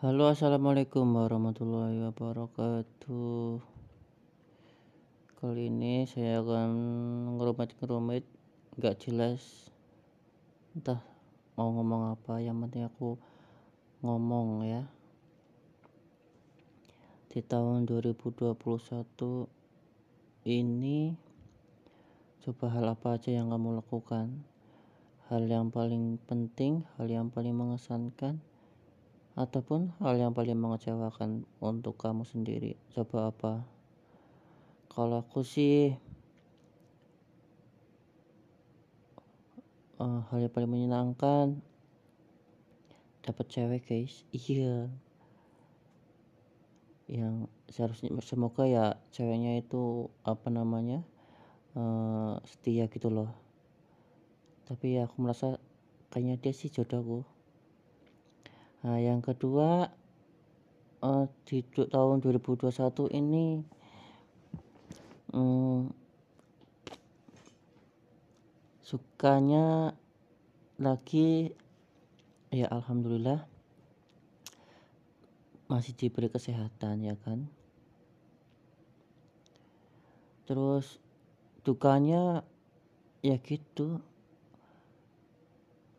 Halo assalamualaikum warahmatullahi wabarakatuh. Kali ini saya akan ngerumit-ngerumit Gak jelas Entah mau ngomong apa. Yang penting aku ngomong ya. Di tahun 2021 Ini Coba hal apa aja yang kamu lakukan? Hal yang paling penting Hal yang paling mengesankan ataupun hal yang paling mengecewakan untuk kamu sendiri coba apa? Kalau aku sih uh, hal yang paling menyenangkan dapat cewek guys. Iya. Yang seharusnya semoga ya ceweknya itu apa namanya uh, setia gitu loh. Tapi ya aku merasa kayaknya dia sih jodohku Nah, yang kedua uh, di tahun 2021 ini um, sukanya lagi ya alhamdulillah masih diberi kesehatan ya kan? Terus dukanya ya gitu.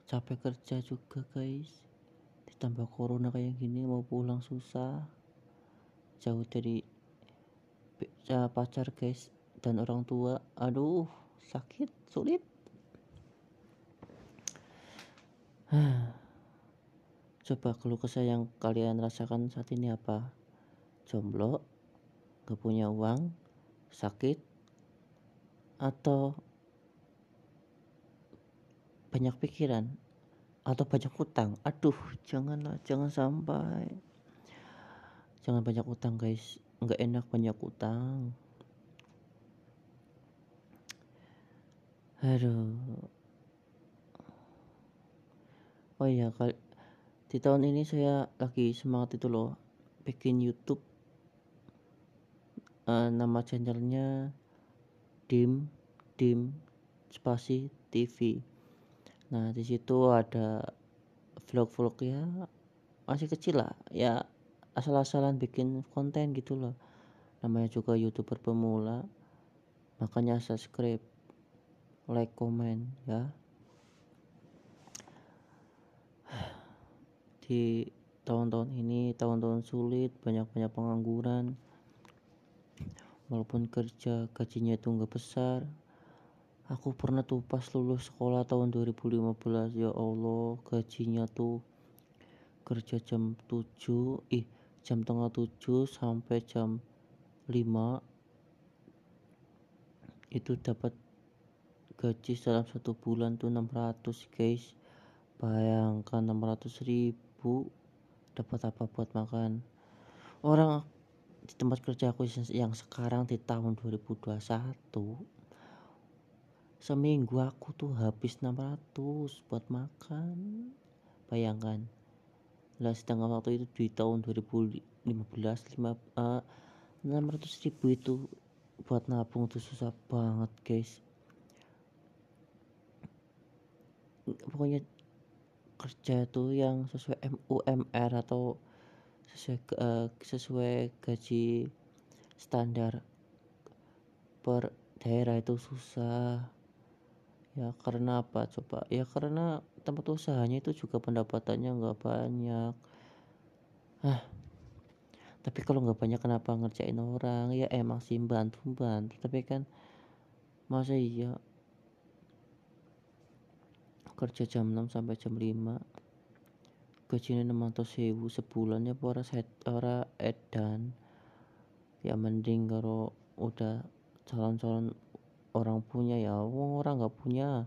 Capek kerja juga guys tambah corona kayak gini mau pulang susah. Jauh dari pacar guys dan orang tua. Aduh sakit sulit. Coba kalau kesah yang kalian rasakan saat ini apa? Jomblo gak punya uang sakit atau banyak pikiran atau banyak utang. Aduh janganlah jangan sampai. Jangan banyak utang guys. Nggak enak banyak utang. Aduh. Oh iya kali di tahun ini saya lagi semangat itu loh bikin YouTube. Uh, nama channelnya dim dim spasi TV nah di situ ada vlog-vlog ya masih kecil lah. Ya asal-asalan bikin konten gitu loh. Namanya juga youtuber pemula. Makanya subscribe like komen ya. Di tahun-tahun ini tahun-tahun sulit banyak-banyak pengangguran. Walaupun kerja gajinya itu nggak besar aku pernah tuh pas lulus sekolah tahun 2015 ya Allah gajinya tuh kerja jam 7 ih jam tengah 7 sampai jam 5 itu dapat gaji dalam satu bulan tuh 600 guys. Bayangkan 600 ribu dapat apa buat makan? Orang di tempat kerja aku yang sekarang di tahun 2021 seminggu aku tuh habis 600 buat makan. Bayangkan lah sedangkan waktu itu di tahun 2015 5, uh, 600 ribu itu buat nabung tuh susah banget guys. Pokoknya kerja tuh yang sesuai UMR atau sesuai uh, sesuai gaji standar per daerah itu susah ya karena apa? Coba ya karena tempat usahanya itu juga pendapatannya nggak banyak. Ah tapi kalau nggak banyak kenapa ngerjain orang? Ya emang sih bantu bantu. Tapi kan masa iya? Kerja jam 6 sampai jam 5 gajinya 600 sewu sebulan ya para set ora edan. Ya mending kalau udah calon-calon orang punya ya. Wong orang nggak punya.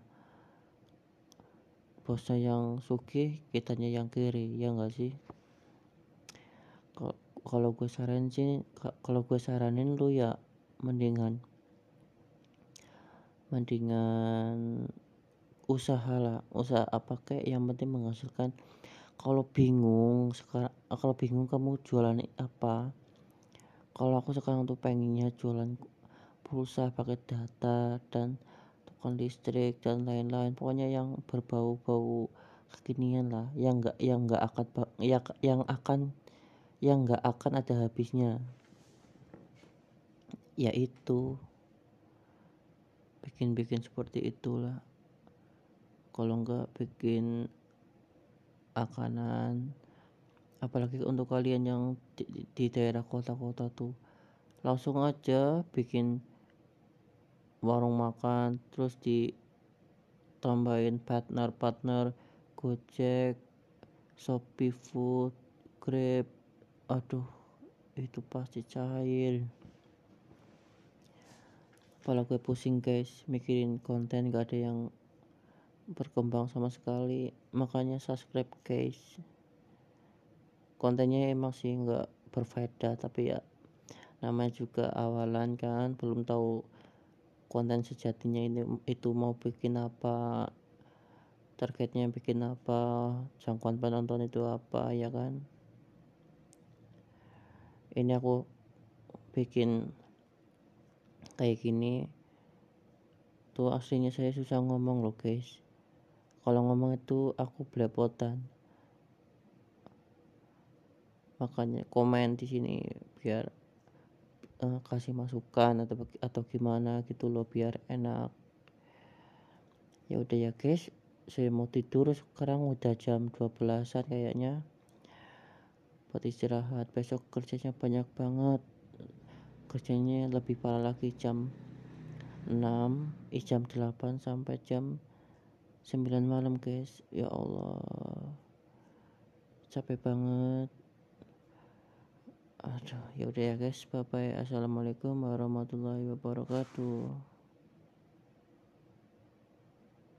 Bosnya yang suki kitanya yang kiri. Ya nggak sih? Kalau gue saranin sih kalau gue saranin lu ya mendingan mendingan usaha lah. Usaha apa kayak yang penting menghasilkan. Kalau bingung sekarang kalau bingung kamu jualan apa? Kalau aku sekarang tuh pengennya jualan pulsa pakai data dan token listrik dan lain-lain. Pokoknya yang berbau-bau kekinian lah yang enggak yang enggak akan ya yang akan yang nggak akan ada habisnya. Yaitu bikin-bikin seperti itulah. Kalau nggak bikin makanan apalagi untuk kalian yang di, di daerah kota-kota tuh langsung aja bikin warung makan terus ditambahin partner-partner Gojek Shopee Food Grab. Aduh itu pasti cair kepala gue pusing guys mikirin konten gak ada yang berkembang sama sekali. Makanya subscribe guys. Kontennya emang sih nggak berfaedah tapi ya namanya juga awalan kan belum tahu konten sejatinya ini itu mau bikin apa targetnya bikin apa jangkauan penonton itu apa ya kan? Ini aku bikin kayak gini. Tuh aslinya saya susah ngomong loh guys. Kalau ngomong itu aku belepotan. Makanya komen di sini biar uh, kasih masukan atau atau gimana gitu loh biar enak. Ya udah ya guys. Saya mau tidur sekarang udah jam 12an kayaknya. Buat istirahat. Besok kerjanya banyak banget. Kerjanya lebih parah lagi jam 6 eh, jam 8 sampai jam 9 malam guys. Ya Allah. Capek banget aduh ya udah ya guys bye bye assalamualaikum warahmatullahi wabarakatuh